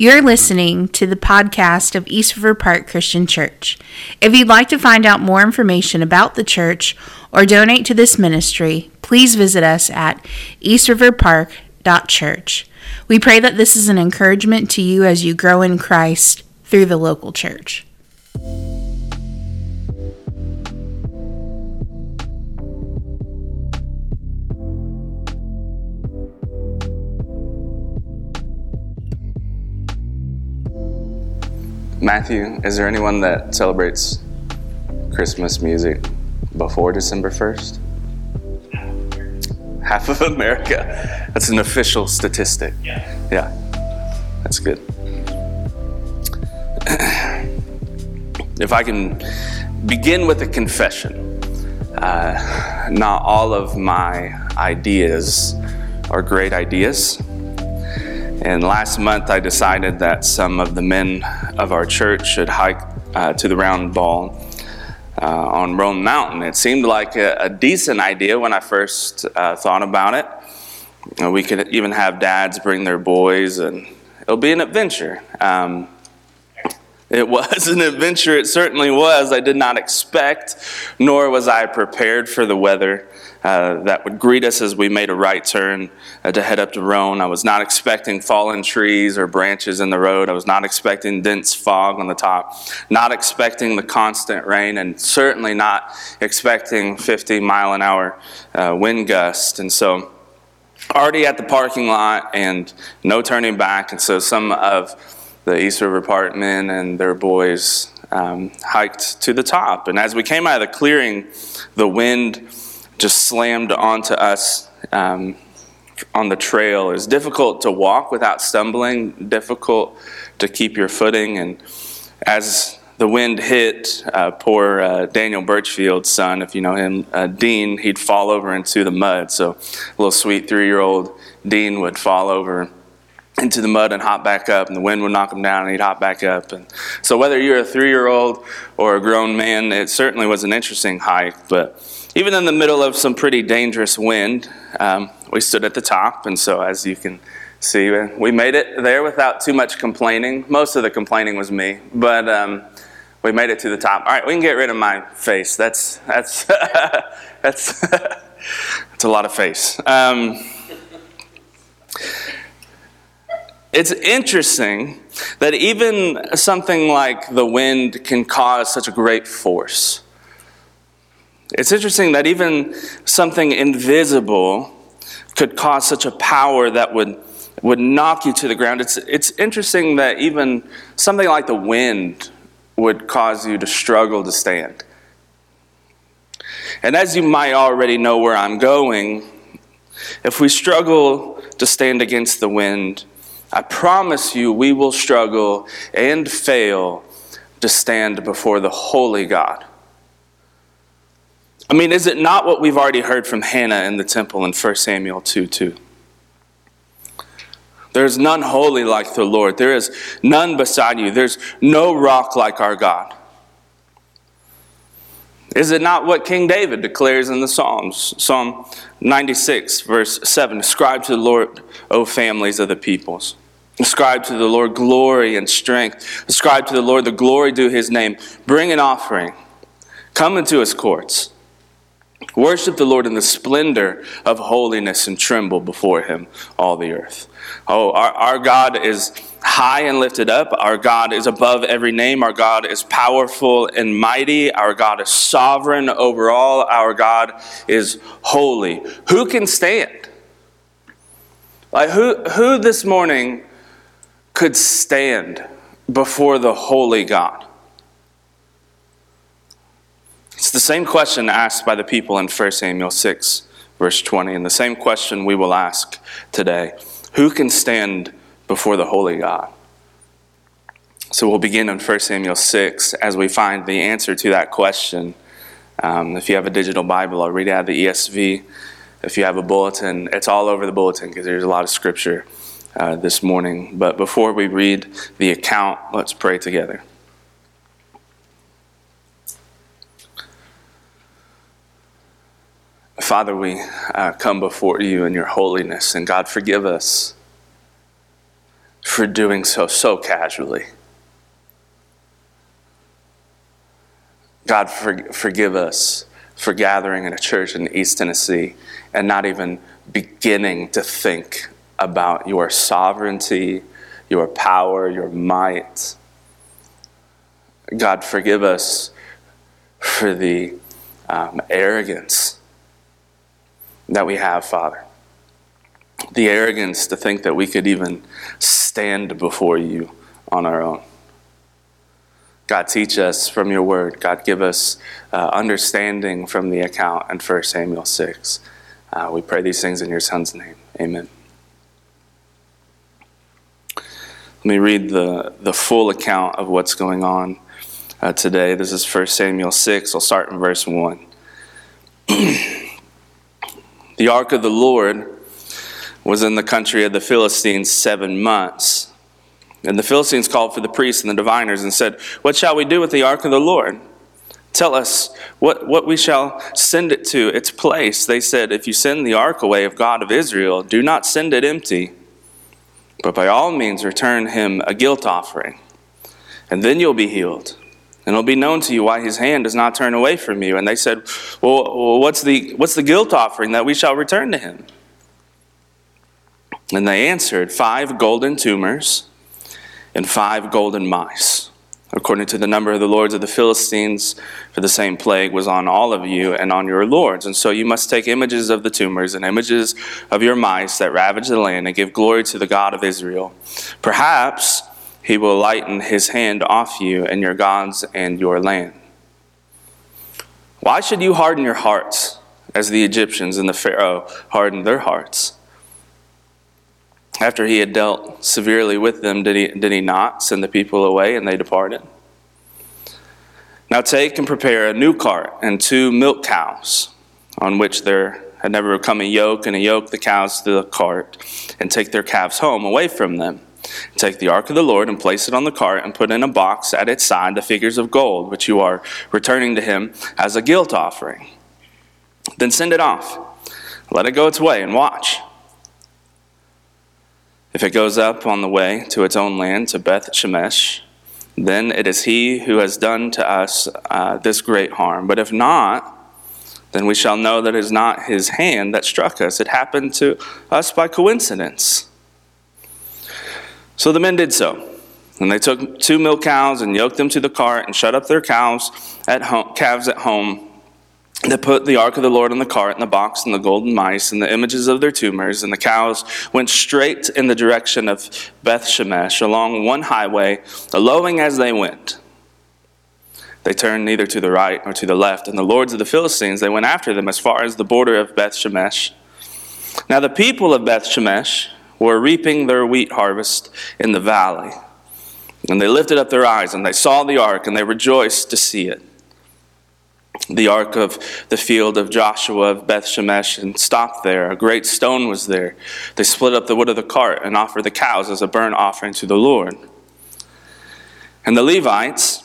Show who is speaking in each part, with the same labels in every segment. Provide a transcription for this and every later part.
Speaker 1: You're listening to the podcast of East River Park Christian Church. If you'd like to find out more information about the church or donate to this ministry, please visit us at eastriverpark.church. We pray that this is an encouragement to you as you grow in Christ through the local church.
Speaker 2: Matthew, is there anyone that celebrates Christmas music before December 1st? Half of America. That's an official statistic.
Speaker 3: Yeah.
Speaker 2: Yeah. That's good. if I can begin with a confession, uh, not all of my ideas are great ideas. And last month, I decided that some of the men of our church should hike uh, to the Round Bald uh, on Roan Mountain. It seemed like a, a decent idea when I first uh, thought about it. Uh, we could even have dads bring their boys, and it'll be an adventure. Um, it was an adventure, it certainly was. I did not expect, nor was I prepared for the weather uh, that would greet us as we made a right turn uh, to head up to Roan. I was not expecting fallen trees or branches in the road. I was not expecting dense fog on the top, not expecting the constant rain, and certainly not expecting 50 mile an hour uh, wind gust. And so, already at the parking lot and no turning back. And so, some of the East River Park men and their boys um, hiked to the top. And as we came out of the clearing, the wind just slammed onto us um, on the trail. It was difficult to walk without stumbling, difficult to keep your footing. And as the wind hit, uh, poor uh, Daniel Birchfield's son, if you know him, uh, Dean, he'd fall over into the mud. So, little sweet three year old Dean would fall over into the mud and hop back up, and the wind would knock him down, and he'd hop back up. And so, whether you're a three year old or a grown man, it certainly was an interesting hike. But even in the middle of some pretty dangerous wind, um, we stood at the top. And so, as you can see, we made it there without too much complaining. Most of the complaining was me, but um, we made it to the top. All right, we can get rid of my face. That's that's that's that's a lot of face. Um, it's interesting that even something like the wind can cause such a great force. It's interesting that even something invisible could cause such a power that would, would knock you to the ground. It's, it's interesting that even something like the wind would cause you to struggle to stand. And as you might already know where I'm going, if we struggle to stand against the wind, I promise you we will struggle and fail to stand before the holy God. I mean, is it not what we've already heard from Hannah in the temple in 1 Samuel 2 2? There is none holy like the Lord. There is none beside you. There's no rock like our God. Is it not what King David declares in the Psalms? Psalm 96, verse 7 Ascribe to the Lord, O families of the peoples. Ascribe to the Lord glory and strength. Ascribe to the Lord the glory due his name. Bring an offering. Come into his courts. Worship the Lord in the splendor of holiness and tremble before him, all the earth. Oh, our, our God is high and lifted up. Our God is above every name. Our God is powerful and mighty. Our God is sovereign over all. Our God is holy. Who can stand? Like who, who this morning could stand before the holy God? It's the same question asked by the people in 1 Samuel 6, verse 20, and the same question we will ask today. Who can stand before the holy God? So we'll begin in 1 Samuel 6 as we find the answer to that question. Um, if you have a digital Bible, I'll read out the ESV. If you have a bulletin, it's all over the bulletin because there's a lot of scripture uh, this morning. But before we read the account, let's pray together. Father, we uh, come before you in your holiness, and God, forgive us for doing so so casually. God, for, forgive us for gathering in a church in East Tennessee and not even beginning to think about your sovereignty, your power, your might. God, forgive us for the um, arrogance that we have, Father. The arrogance to think that we could even stand before you on our own. God, teach us from your word. God, give us uh, understanding from the account in 1 Samuel 6. Uh, we pray these things in your Son's name. Amen. Let me read the, the full account of what's going on uh, today. This is 1 Samuel 6. I'll start in verse 1. the ark of the Lord was in the country of the Philistines seven months. And the Philistines called for the priests and the diviners and said, What shall we do with the ark of the Lord? Tell us what, what we shall send it to its place. They said, If you send the ark away of God of Israel, do not send it empty, but by all means return him a guilt offering, and then you'll be healed. And it'll be known to you why his hand does not turn away from you. And they said, Well, what's the, what's the guilt offering that we shall return to him? And they answered, Five golden tumors and five golden mice. According to the number of the lords of the Philistines, for the same plague was on all of you and on your lords. And so you must take images of the tumors and images of your mice that ravage the land and give glory to the God of Israel. Perhaps he will lighten his hand off you and your gods and your land. Why should you harden your hearts as the Egyptians and the Pharaoh hardened their hearts? After he had dealt severely with them, did he, did he not send the people away and they departed? Now take and prepare a new cart and two milk cows on which there had never come a yoke, and a yoke the cows to the cart, and take their calves home away from them. Take the ark of the Lord and place it on the cart, and put in a box at its side the figures of gold, which you are returning to him as a guilt offering. Then send it off. Let it go its way and watch. If it goes up on the way to its own land, to Beth Shemesh, then it is he who has done to us uh, this great harm. But if not, then we shall know that it is not his hand that struck us. It happened to us by coincidence. So the men did so. And they took two milk cows and yoked them to the cart and shut up their cows at home, calves at home they put the ark of the Lord in the cart and the box and the golden mice and the images of their tumors, and the cows went straight in the direction of Beth Shemesh along one highway, lowing as they went. They turned neither to the right nor to the left, and the lords of the Philistines they went after them as far as the border of Beth Shemesh. Now the people of Beth Shemesh were reaping their wheat harvest in the valley, and they lifted up their eyes and they saw the ark and they rejoiced to see it the ark of the field of Joshua of Beth Shemesh and stopped there. A great stone was there. They split up the wood of the cart and offered the cows as a burnt offering to the Lord. And the Levites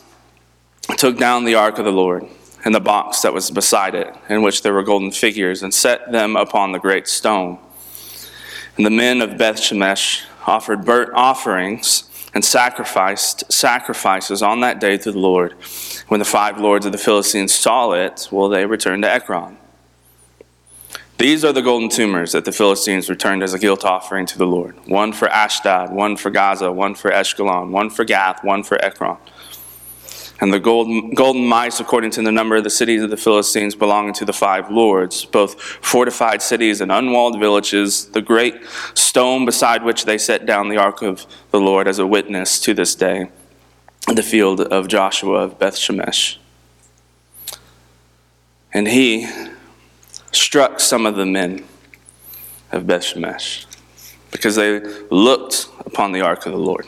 Speaker 2: took down the ark of the Lord and the box that was beside it, in which there were golden figures, and set them upon the great stone. And the men of Beth Shemesh offered burnt offerings and sacrificed sacrifices on that day to the Lord. When the five lords of the Philistines saw it, well, they returned to Ekron. These are the golden tumors that the Philistines returned as a guilt offering to the Lord one for Ashdod, one for Gaza, one for Ashkelon, one for Gath, one for Ekron. And the golden, golden mice, according to the number of the cities of the Philistines belonging to the five lords, both fortified cities and unwalled villages, the great stone beside which they set down the ark of the Lord as a witness to this day the field of Joshua of Beth Shemesh. And he struck some of the men of Beth Shemesh because they looked upon the ark of the Lord.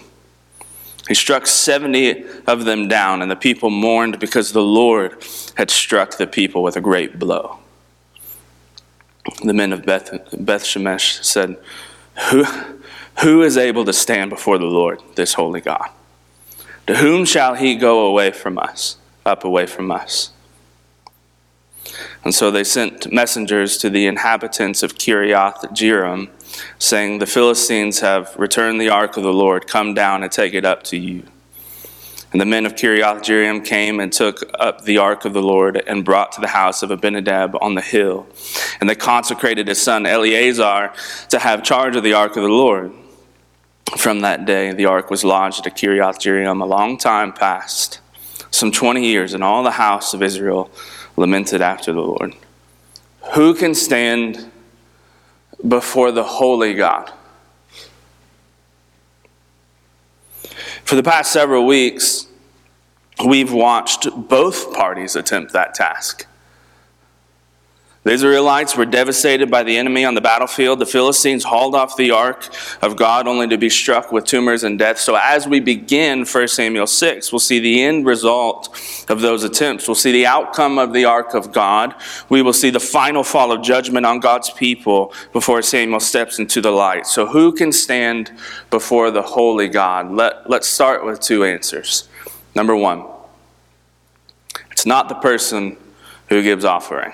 Speaker 2: He struck 70 of them down, and the people mourned because the Lord had struck the people with a great blow. The men of Beth, Beth Shemesh said, who, who is able to stand before the Lord, this holy God? To whom shall he go away from us, up away from us? And so they sent messengers to the inhabitants of Kiriath Jearim saying, The Philistines have returned the ark of the Lord. Come down and take it up to you. And the men of Kiriath Jearim came and took up the ark of the Lord and brought to the house of Abinadab on the hill. And they consecrated his son Eleazar to have charge of the ark of the Lord. From that day, the ark was lodged at Kiriath Jearim a long time past, some 20 years, and all the house of Israel lamented after the Lord. Who can stand before the holy God? For the past several weeks, we've watched both parties attempt that task. The Israelites were devastated by the enemy on the battlefield. The Philistines hauled off the ark of God only to be struck with tumors and death. So, as we begin 1 Samuel 6, we'll see the end result of those attempts. We'll see the outcome of the ark of God. We will see the final fall of judgment on God's people before Samuel steps into the light. So, who can stand before the holy God? Let, let's start with two answers. Number one, it's not the person who gives offering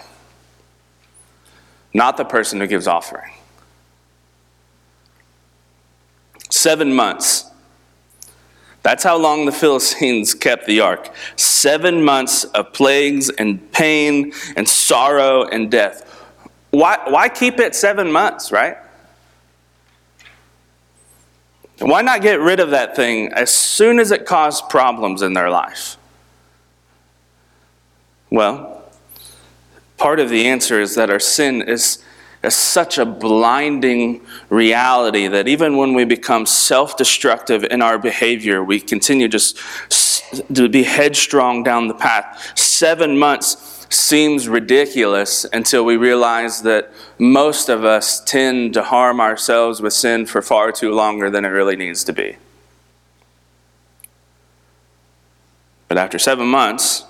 Speaker 2: not the person who gives offering. Seven months. That's how long the Philistines kept the ark. Seven months of plagues and pain and sorrow and death. Why, why keep it seven months, right? Why not get rid of that thing as soon as it caused problems in their life? Well, Part of the answer is that our sin is, is such a blinding reality that even when we become self destructive in our behavior, we continue just to be headstrong down the path. Seven months seems ridiculous until we realize that most of us tend to harm ourselves with sin for far too longer than it really needs to be. But after seven months,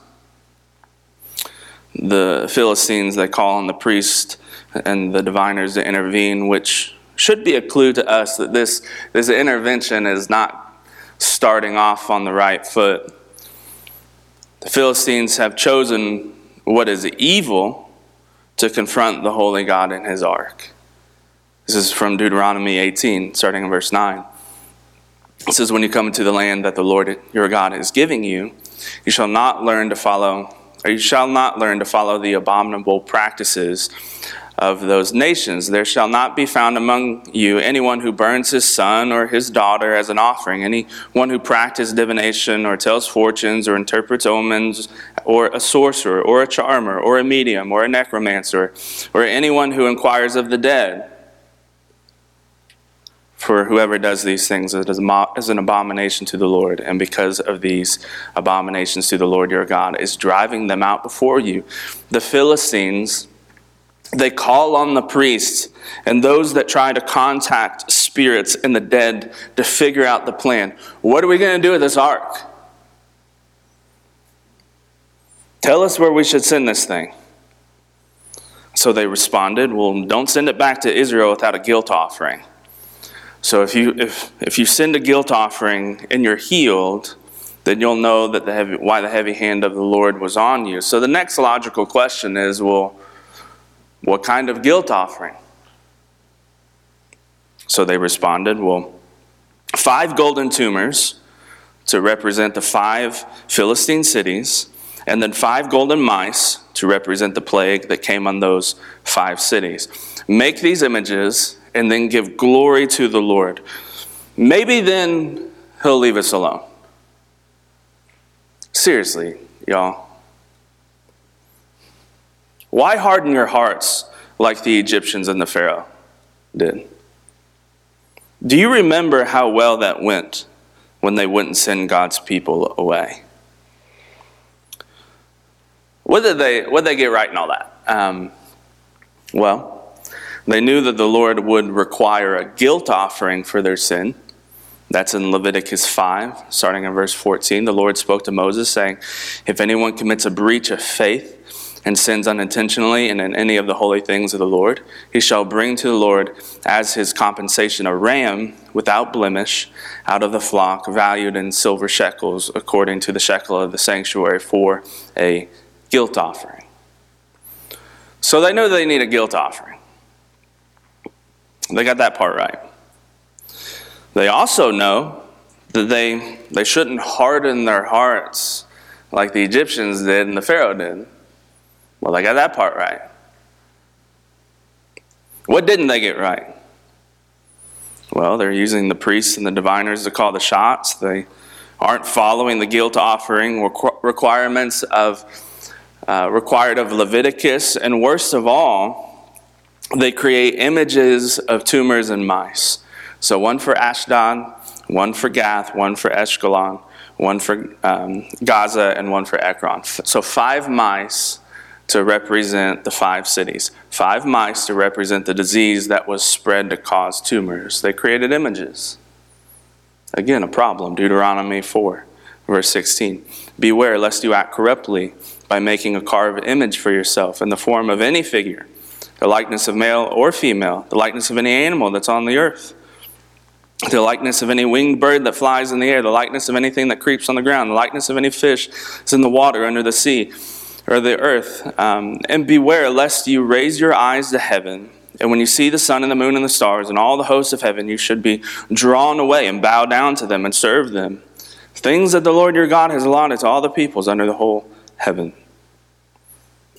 Speaker 2: the Philistines, they call on the priest and the diviners to intervene, which should be a clue to us that this, this intervention is not starting off on the right foot. The Philistines have chosen what is evil to confront the holy God in his ark. This is from Deuteronomy 18, starting in verse 9. It says, When you come into the land that the Lord your God is giving you, you shall not learn to follow or you shall not learn to follow the abominable practices of those nations. There shall not be found among you anyone who burns his son or his daughter as an offering, anyone who practices divination or tells fortunes or interprets omens, or a sorcerer or a charmer or a medium or a necromancer, or anyone who inquires of the dead. For whoever does these things is an abomination to the Lord, and because of these abominations to the Lord your God, is driving them out before you. The Philistines, they call on the priests and those that try to contact spirits and the dead to figure out the plan. What are we going to do with this ark? Tell us where we should send this thing. So they responded, Well, don't send it back to Israel without a guilt offering. So if you if if you send a guilt offering and you're healed, then you'll know that the heavy, why the heavy hand of the Lord was on you. So the next logical question is, well, what kind of guilt offering? So they responded, well, five golden tumors to represent the five Philistine cities, and then five golden mice to represent the plague that came on those five cities. Make these images and then give glory to the Lord. Maybe then he'll leave us alone. Seriously, y'all. Why harden your hearts like the Egyptians and the Pharaoh did? Do you remember how well that went when they wouldn't send God's people away? What did they, what did they get right in all that? Um, well, they knew that the Lord would require a guilt offering for their sin. That's in Leviticus 5, starting in verse 14. The Lord spoke to Moses, saying, If anyone commits a breach of faith and sins unintentionally and in any of the holy things of the Lord, he shall bring to the Lord as his compensation a ram without blemish out of the flock, valued in silver shekels, according to the shekel of the sanctuary, for a guilt offering. So they know they need a guilt offering. They got that part right. They also know that they, they shouldn't harden their hearts like the Egyptians did and the Pharaoh did. Well, they got that part right. What didn't they get right? Well, they're using the priests and the diviners to call the shots. They aren't following the guilt offering requirements of uh, required of Leviticus, and worst of all, they create images of tumors in mice. So one for Ashdod, one for Gath, one for Ashkelon, one for um, Gaza, and one for Ekron. So five mice to represent the five cities. Five mice to represent the disease that was spread to cause tumors. They created images. Again, a problem. Deuteronomy 4, verse 16. Beware lest you act corruptly by making a carved image for yourself in the form of any figure, the likeness of male or female, the likeness of any animal that's on the earth, the likeness of any winged bird that flies in the air, the likeness of anything that creeps on the ground, the likeness of any fish that's in the water under the sea or the earth. Um, and beware lest you raise your eyes to heaven. And when you see the sun and the moon and the stars and all the hosts of heaven, you should be drawn away and bow down to them and serve them. Things that the Lord your God has allotted to all the peoples under the whole heaven.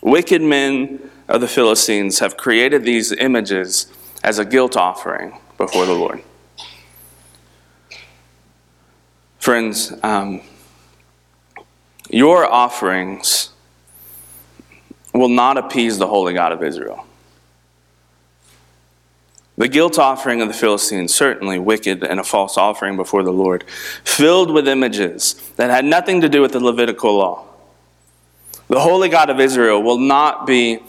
Speaker 2: Wicked men of the Philistines have created these images as a guilt offering before the Lord. Friends, um, your offerings will not appease the holy God of Israel. The guilt offering of the Philistines, certainly wicked and a false offering before the Lord, filled with images that had nothing to do with the Levitical law. The holy God of Israel will not be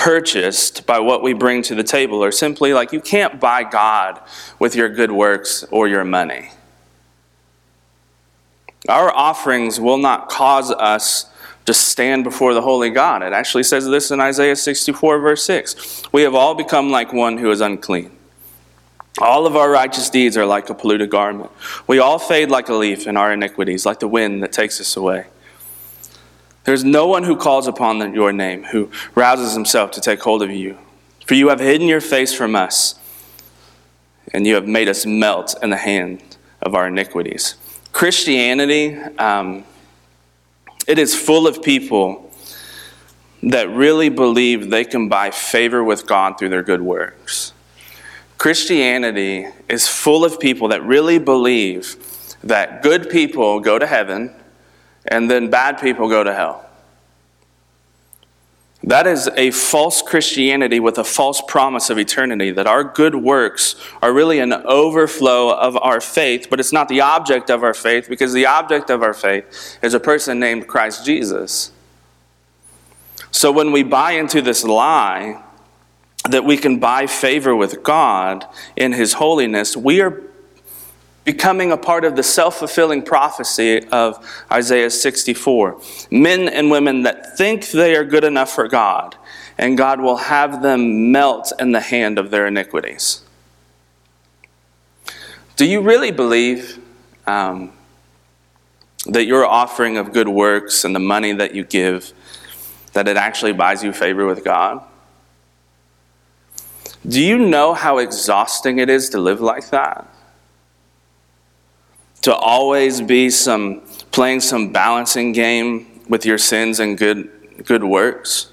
Speaker 2: purchased by what we bring to the table, or simply like you can't buy God with your good works or your money. Our offerings will not cause us to stand before the holy God. It actually says this in Isaiah 64, verse 6. We have all become like one who is unclean. All of our righteous deeds are like a polluted garment. We all fade like a leaf in our iniquities, like the wind that takes us away. There's no one who calls upon your name, who rouses himself to take hold of you. For you have hidden your face from us, and you have made us melt in the hand of our iniquities. Christianity, um, it is full of people that really believe they can buy favor with God through their good works. Christianity is full of people that really believe that good people go to heaven and then bad people go to hell. That is a false Christianity with a false promise of eternity, that our good works are really an overflow of our faith, but it's not the object of our faith because the object of our faith is a person named Christ Jesus. So when we buy into this lie that we can buy favor with God in His holiness, we are becoming a part of the self fulfilling prophecy of Isaiah 64. Men and women that think they are good enough for God, and God will have them melt in the hand of their iniquities. Do you really believe um, that your offering of good works and the money that you give, that it actually buys you favor with God? Do you know how exhausting it is to live like that? To always be some playing some balancing game with your sins and good good works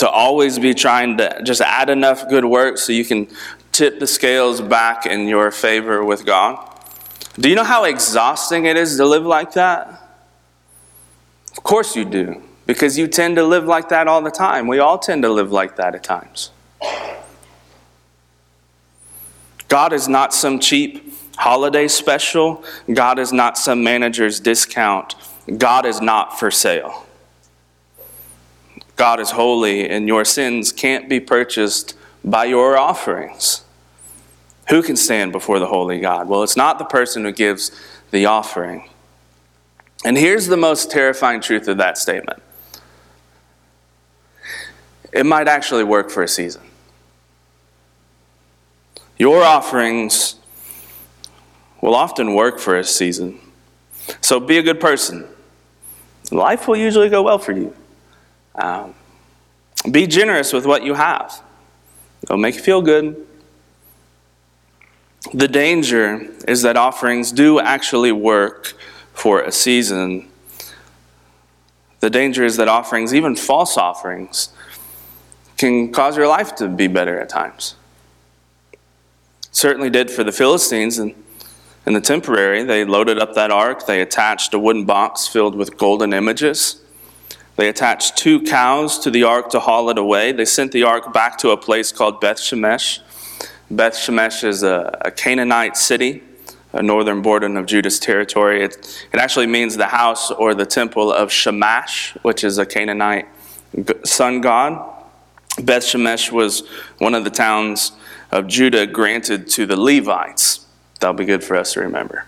Speaker 2: to always be trying to just add enough good works so you can tip the scales back in your favor with God. Do you know how exhausting it is to live like that? Of course you do, because you tend to live like that all the time. We all tend to live like that at times. God is not some cheap holiday special. God is not some manager's discount. God is not for sale. God is holy, and your sins can't be purchased by your offerings. Who can stand before the holy God? Well, it's not the person who gives the offering. And here's the most terrifying truth of that statement it might actually work for a season. Your offerings will often work for a season. So be a good person. Life will usually go well for you. Um, be generous with what you have. It'll make you feel good. The danger is that offerings do actually work for a season. The danger is that offerings, even false offerings, can cause your life to be better at times. Certainly did for the Philistines and in the temporary. They loaded up that ark, they attached a wooden box filled with golden images. They attached two cows to the ark to haul it away. They sent the ark back to a place called Beth Shemesh. Beth Shemesh is a, a Canaanite city, a northern border of Judah's territory. It, it actually means the house or the temple of Shamash, which is a Canaanite sun god. Beth Shemesh was one of the towns of Judah granted to the Levites. That'll be good for us to remember.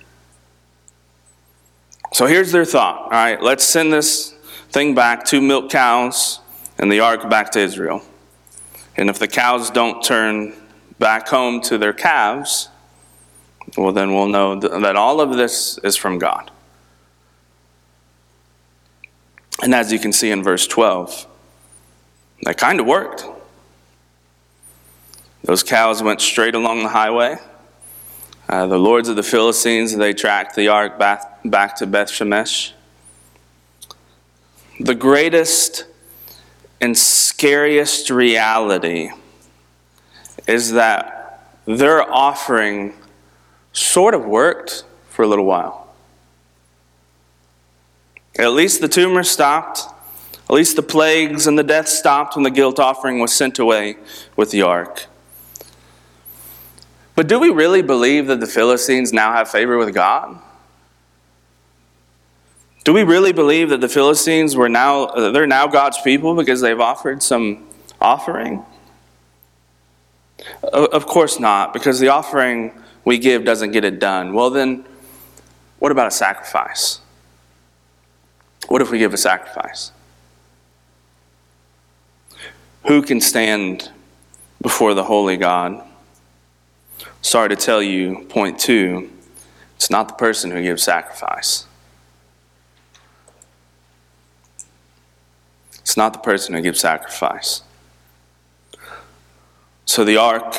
Speaker 2: So here's their thought. All right, let's send this thing back, two milk cows, and the ark back to Israel. And if the cows don't turn back home to their calves, well, then we'll know that all of this is from God. And as you can see in verse 12, that kind of worked. Those cows went straight along the highway. Uh, the lords of the Philistines, they tracked the ark back, back to Beth Shemesh. The greatest and scariest reality is that their offering sort of worked for a little while. At least the tumor stopped. At least the plagues and the death stopped when the guilt offering was sent away with the ark. But do we really believe that the Philistines now have favor with God? Do we really believe that the Philistines were now uh, they're now God's people because they've offered some offering? Of course not, because the offering we give doesn't get it done. Well then, what about a sacrifice? What if we give a sacrifice? Who can stand before the holy God? Sorry to tell you, point two, it's not the person who gives sacrifice. It's not the person who gives sacrifice. So the ark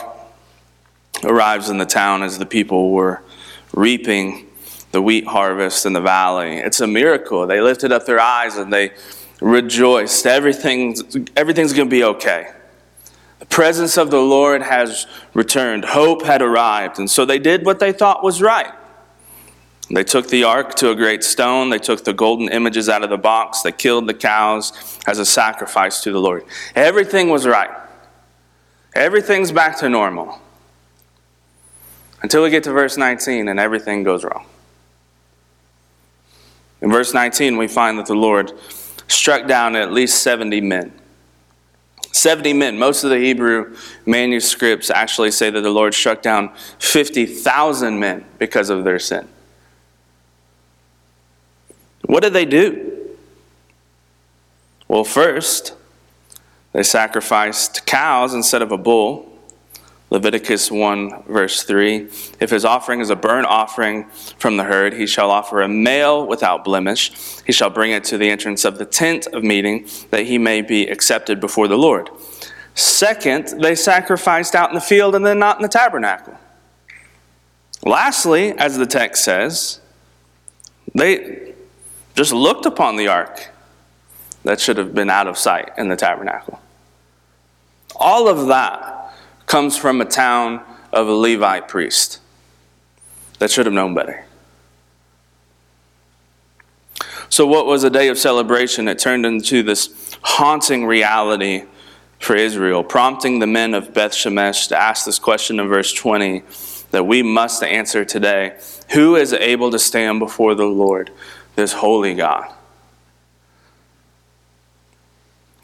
Speaker 2: arrives in the town as the people were reaping the wheat harvest in the valley. It's a miracle. They lifted up their eyes and they rejoiced. Everything's, everything's going to be okay. The presence of the Lord has returned. Hope had arrived. And so they did what they thought was right. They took the ark to a great stone. They took the golden images out of the box. They killed the cows as a sacrifice to the Lord. Everything was right. Everything's back to normal. Until we get to verse 19 and everything goes wrong. In verse 19, we find that the Lord struck down at least 70 men. 70 men. Most of the Hebrew manuscripts actually say that the Lord struck down 50,000 men because of their sin. What did they do? Well, first, they sacrificed cows instead of a bull. Leviticus 1, verse 3. If his offering is a burnt offering from the herd, he shall offer a male without blemish. He shall bring it to the entrance of the tent of meeting, that he may be accepted before the Lord. Second, they sacrificed out in the field and then not in the tabernacle. Lastly, as the text says, they just looked upon the ark that should have been out of sight in the tabernacle. All of that comes from a town of a Levite priest that should have known better. So, what was a day of celebration? It turned into this haunting reality for Israel, prompting the men of Beth Shemesh to ask this question in verse 20 that we must answer today Who is able to stand before the Lord, this holy God?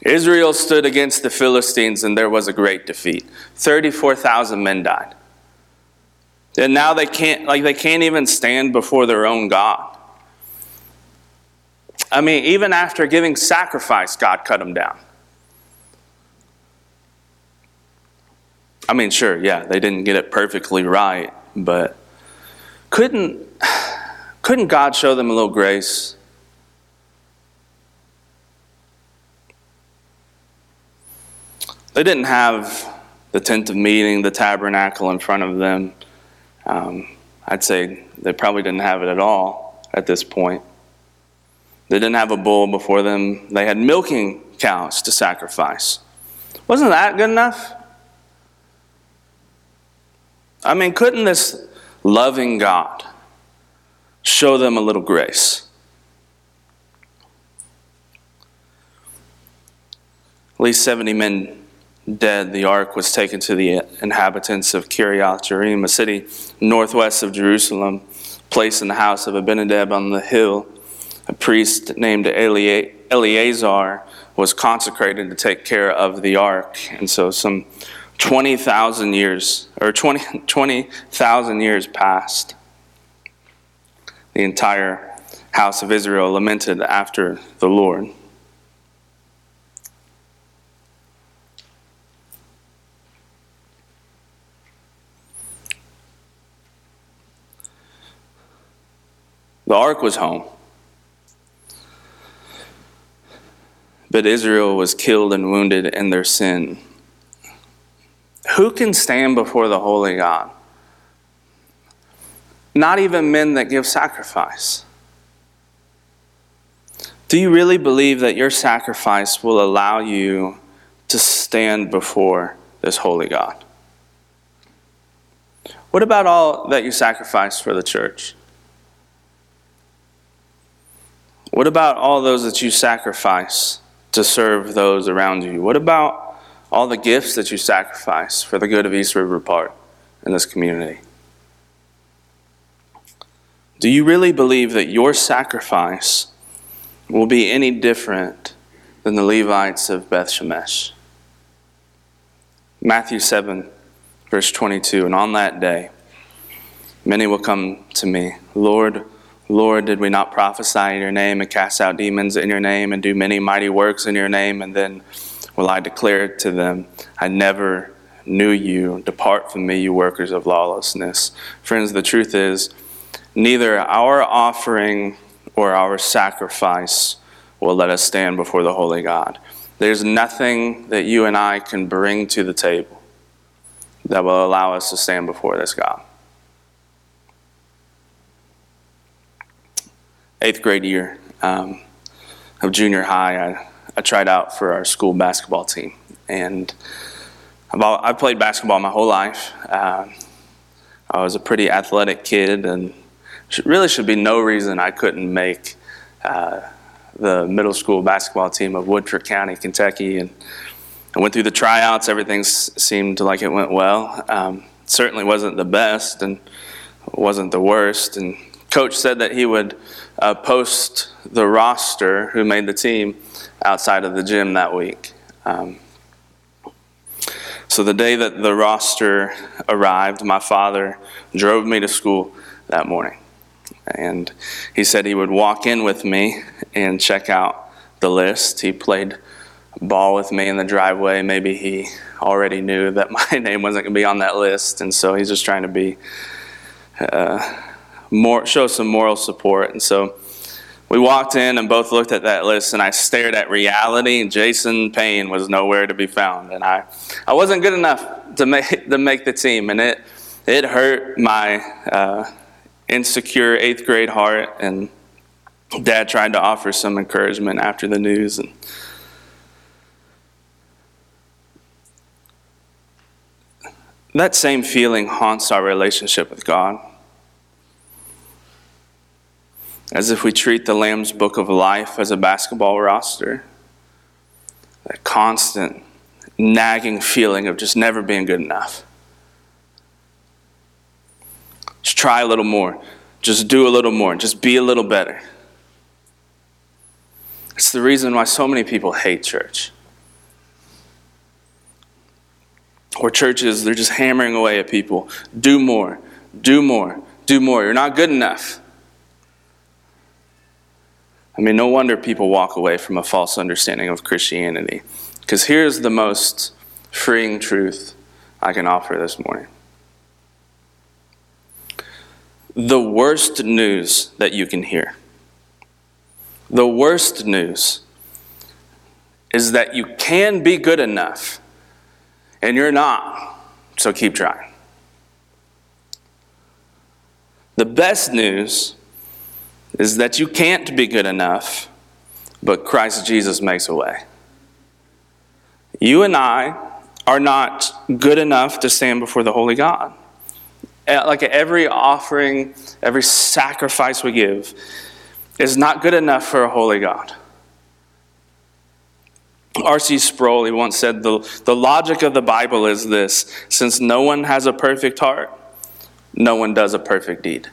Speaker 2: Israel stood against the Philistines and there was a great defeat. 34,000 men died. And now they can't like they can't even stand before their own God. I mean, even after giving sacrifice, God cut them down. I mean, sure, yeah, they didn't get it perfectly right, but couldn't couldn't God show them a little grace? They didn't have the tent of meeting, the tabernacle in front of them. Um, I'd say they probably didn't have it at all at this point. They didn't have a bull before them, they had milking cows to sacrifice. Wasn't that good enough? I mean, couldn't this loving God show them a little grace? At least 70 men dead, the ark was taken to the inhabitants of Kiriath Jearim, a city northwest of Jerusalem, placed in the house of Abinadab on the hill. A priest named Eleazar was consecrated to take care of the ark. And so some 20,000 years, or 20,000 20, years passed. The entire house of Israel lamented after the Lord. The ark was home. But Israel was killed and wounded in their sin. Who can stand before the holy God? Not even men that give sacrifice. Do you really believe that your sacrifice will allow you to stand before this holy God? What about all that you sacrifice for the church? What about all those that you sacrifice to serve those around you? What about all the gifts that you sacrifice for the good of East River Park and this community? Do you really believe that your sacrifice will be any different than the Levites of Beth Shemesh? Matthew 7, verse 22 And on that day, many will come to me, Lord, Lord, did we not prophesy in your name and cast out demons in your name and do many mighty works in your name? And then will I declare to them, I never knew you. Depart from me, you workers of lawlessness. Friends, the truth is, neither our offering or our sacrifice will let us stand before the holy God. There's nothing that you and I can bring to the table that will allow us to stand before this God. Eighth grade year um, of junior high, I, I tried out for our school basketball team. And all, I've played basketball my whole life. Uh, I was a pretty athletic kid, and really should be no reason I couldn't make uh, the middle school basketball team of Woodford County, Kentucky. And I went through the tryouts. Everything seemed like it went well. Um, certainly wasn't the best, and wasn't the worst. And coach said that he would uh, post the roster who made the team outside of the gym that week. Um, so the day that the roster arrived, my father drove me to school that morning. And he said he would walk in with me and check out the list. He played ball with me in the driveway. Maybe he already knew that my name wasn't going to be on that list. And so he's just trying to be. Uh, more, show some moral support. And so we walked in and both looked at that list, and I stared at reality. Jason Payne was nowhere to be found, and I, I wasn't good enough to make to make the team, and it it hurt my uh, insecure eighth grade heart. And Dad tried to offer some encouragement after the news, and that same feeling haunts our relationship with God as if we treat the Lamb's Book of Life as a basketball roster. That constant nagging feeling of just never being good enough. Just try a little more. Just do a little more. Just be a little better. It's the reason why so many people hate church. Or churches, they're just hammering away at people. Do more, do more, do more. You're not good enough. I mean, no wonder people walk away from a false understanding of Christianity. Because here's the most freeing truth I can offer this morning. The worst news that you can hear, the worst news is that you can be good enough and you're not, so keep trying. The best news is that you can't be good enough, but Christ Jesus makes a way. You and I are not good enough to stand before the holy God. Uh, like every offering, every sacrifice we give is not good enough for a holy God. R.C. Sproul, he once said, the, the logic of the Bible is this since no one has a perfect heart, no one does a perfect deed.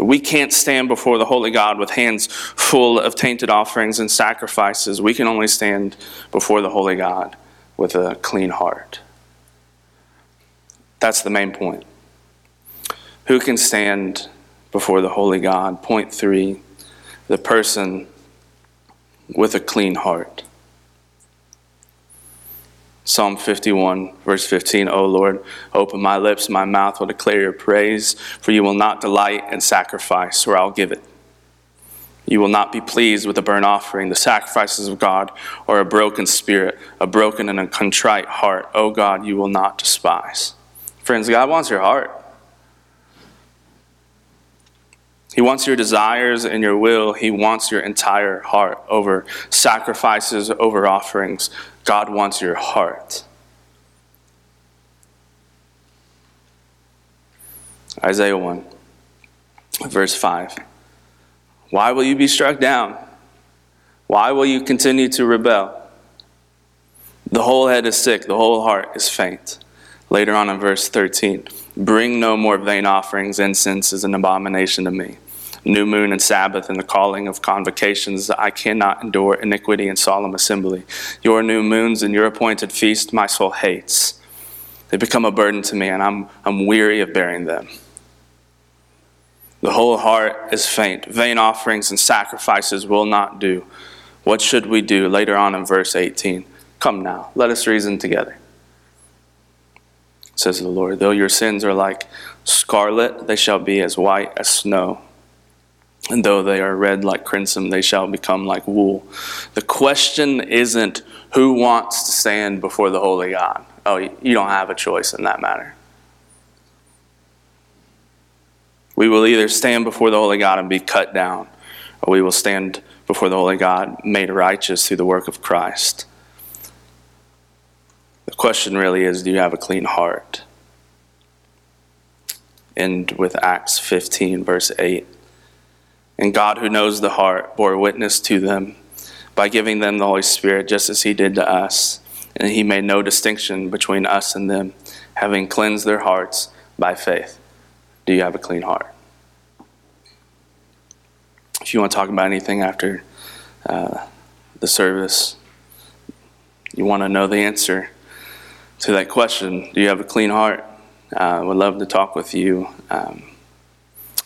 Speaker 2: We can't stand before the holy God with hands full of tainted offerings and sacrifices. We can only stand before the holy God with a clean heart. That's the main point. Who can stand before the holy God? Point three the person with a clean heart. Psalm 51, verse 15, O Lord, open my lips, my mouth will declare your praise, for you will not delight in sacrifice, or I'll give it. You will not be pleased with a burnt offering, the sacrifices of God, or a broken spirit, a broken and a contrite heart. O God, you will not despise. Friends, God wants your heart. He wants your desires and your will. He wants your entire heart over sacrifices, over offerings. God wants your heart. Isaiah 1, verse 5. Why will you be struck down? Why will you continue to rebel? The whole head is sick, the whole heart is faint. Later on in verse 13, bring no more vain offerings, incense is an abomination to me. New moon and Sabbath and the calling of convocations, I cannot endure iniquity and solemn assembly. Your new moons and your appointed feast, my soul hates. They become a burden to me, and I'm, I'm weary of bearing them. The whole heart is faint. Vain offerings and sacrifices will not do. What should we do? Later on in verse 18. Come now, let us reason together says the Lord. Though your sins are like scarlet, they shall be as white as snow. And though they are red like crimson, they shall become like wool. The question isn't who wants to stand before the holy God. Oh, you don't have a choice in that matter. We will either stand before the holy God and be cut down, or we will stand before the holy God made righteous through the work of Christ. Question really is do you have a clean heart? And with Acts 15, verse 8. And God, who knows the heart, bore witness to them by giving them the Holy Spirit, just as He did to us. And He made no distinction between us and them, having cleansed their hearts by faith. Do you have a clean heart? If you want to talk about anything after uh, the service, you want to know the answer to that question do you have a clean heart? I uh, would love to talk with you. Um,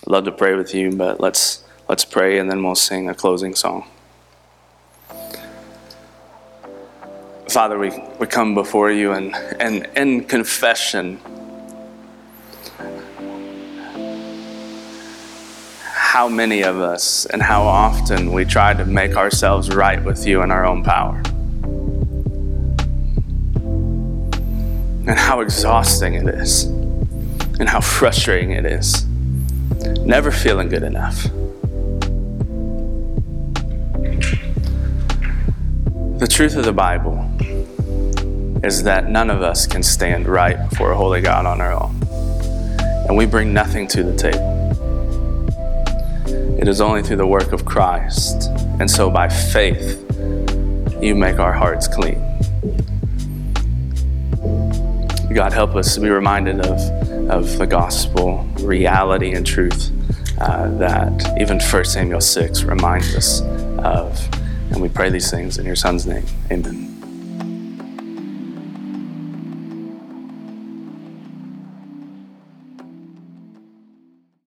Speaker 2: love to pray with you, but let's let's pray and then we'll sing a closing song. Father, we, we come before you and, and in confession, how many of us and how often we try to make ourselves right with you in our own power. And how exhausting it is, and how frustrating it is. Never feeling good enough. The truth of the Bible is that none of us can stand right before a holy God on our own, and we bring nothing to the table. It is only through the work of Christ, and so by faith, you make our hearts clean. God, help us to be reminded of, of the gospel reality and truth uh, that even 1 Samuel 6 reminds us of. And we pray these things in your Son's name. Amen.